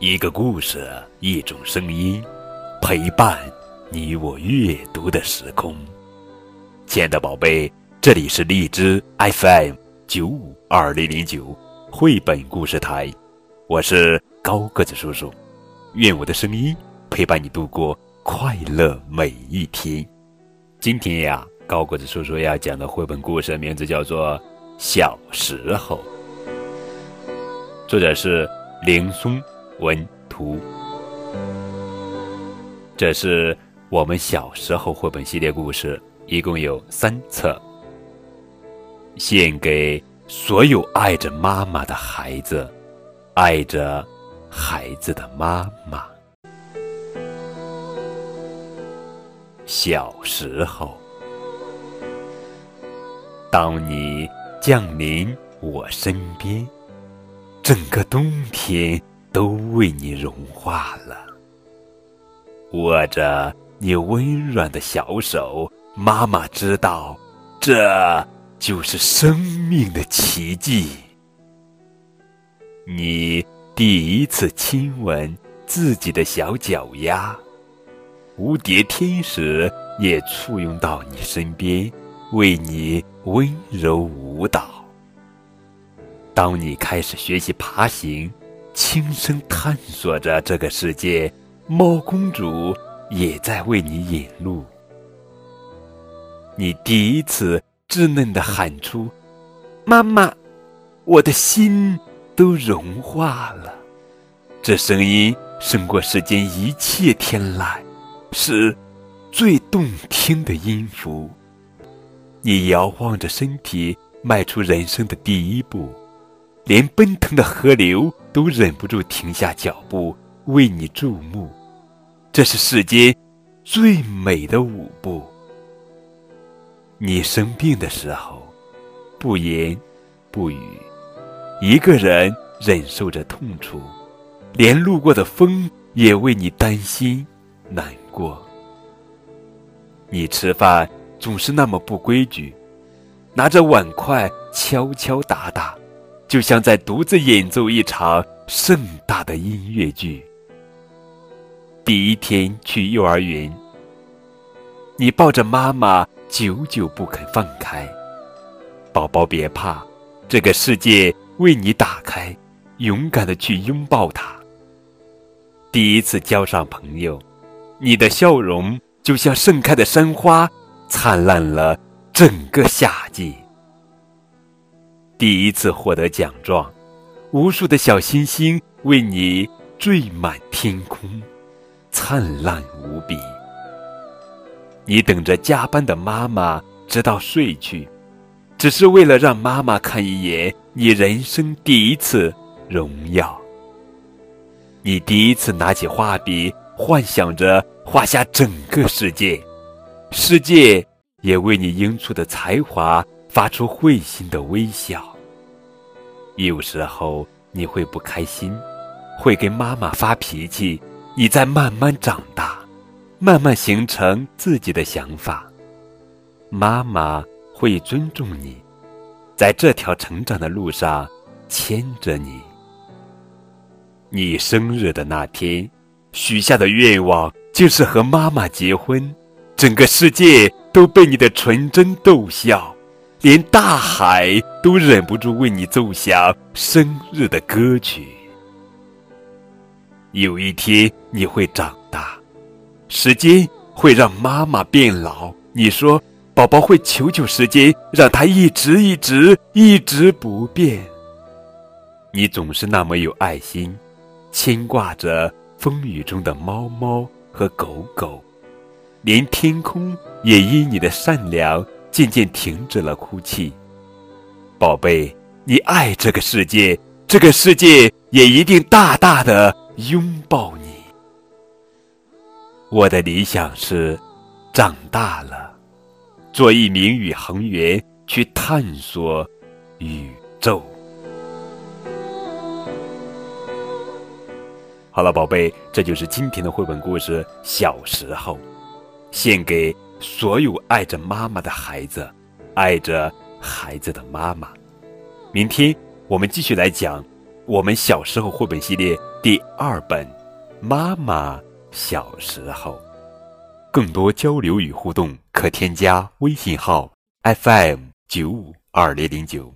一个故事，一种声音，陪伴你我阅读的时空。亲爱的宝贝，这里是荔枝 FM 九五二零零九绘本故事台，我是高个子叔叔。愿我的声音陪伴你度过快乐每一天。今天呀，高个子叔叔要讲的绘本故事名字叫做《小时候》。作者是林松文图，这是我们小时候绘本系列故事，一共有三册，献给所有爱着妈妈的孩子，爱着孩子的妈妈。小时候，当你降临我身边。整个冬天都为你融化了。握着你温软的小手，妈妈知道，这就是生命的奇迹。你第一次亲吻自己的小脚丫，蝴蝶天使也簇拥到你身边，为你温柔舞蹈。当你开始学习爬行，轻声探索着这个世界，猫公主也在为你引路。你第一次稚嫩的喊出“妈妈”，我的心都融化了。这声音胜过世间一切天籁，是最动听的音符。你摇晃着身体，迈出人生的第一步。连奔腾的河流都忍不住停下脚步，为你注目。这是世间最美的舞步。你生病的时候，不言不语，一个人忍受着痛楚，连路过的风也为你担心难过。你吃饭总是那么不规矩，拿着碗筷敲敲打打。就像在独自演奏一场盛大的音乐剧。第一天去幼儿园，你抱着妈妈，久久不肯放开。宝宝别怕，这个世界为你打开，勇敢的去拥抱它。第一次交上朋友，你的笑容就像盛开的山花，灿烂了整个夏季。第一次获得奖状，无数的小星星为你缀满天空，灿烂无比。你等着加班的妈妈直到睡去，只是为了让妈妈看一眼你人生第一次荣耀。你第一次拿起画笔，幻想着画下整个世界，世界也为你英出的才华发出会心的微笑。有时候你会不开心，会跟妈妈发脾气。你在慢慢长大，慢慢形成自己的想法。妈妈会尊重你，在这条成长的路上牵着你。你生日的那天，许下的愿望就是和妈妈结婚。整个世界都被你的纯真逗笑。连大海都忍不住为你奏响生日的歌曲。有一天你会长大，时间会让妈妈变老。你说，宝宝会求求时间，让它一直一直一直不变。你总是那么有爱心，牵挂着风雨中的猫猫和狗狗，连天空也因你的善良。渐渐停止了哭泣，宝贝，你爱这个世界，这个世界也一定大大的拥抱你。我的理想是，长大了，做一名宇航员，去探索宇宙。好了，宝贝，这就是今天的绘本故事《小时候》，献给。所有爱着妈妈的孩子，爱着孩子的妈妈。明天我们继续来讲我们小时候绘本系列第二本《妈妈小时候》。更多交流与互动，可添加微信号 FM 九五二零零九。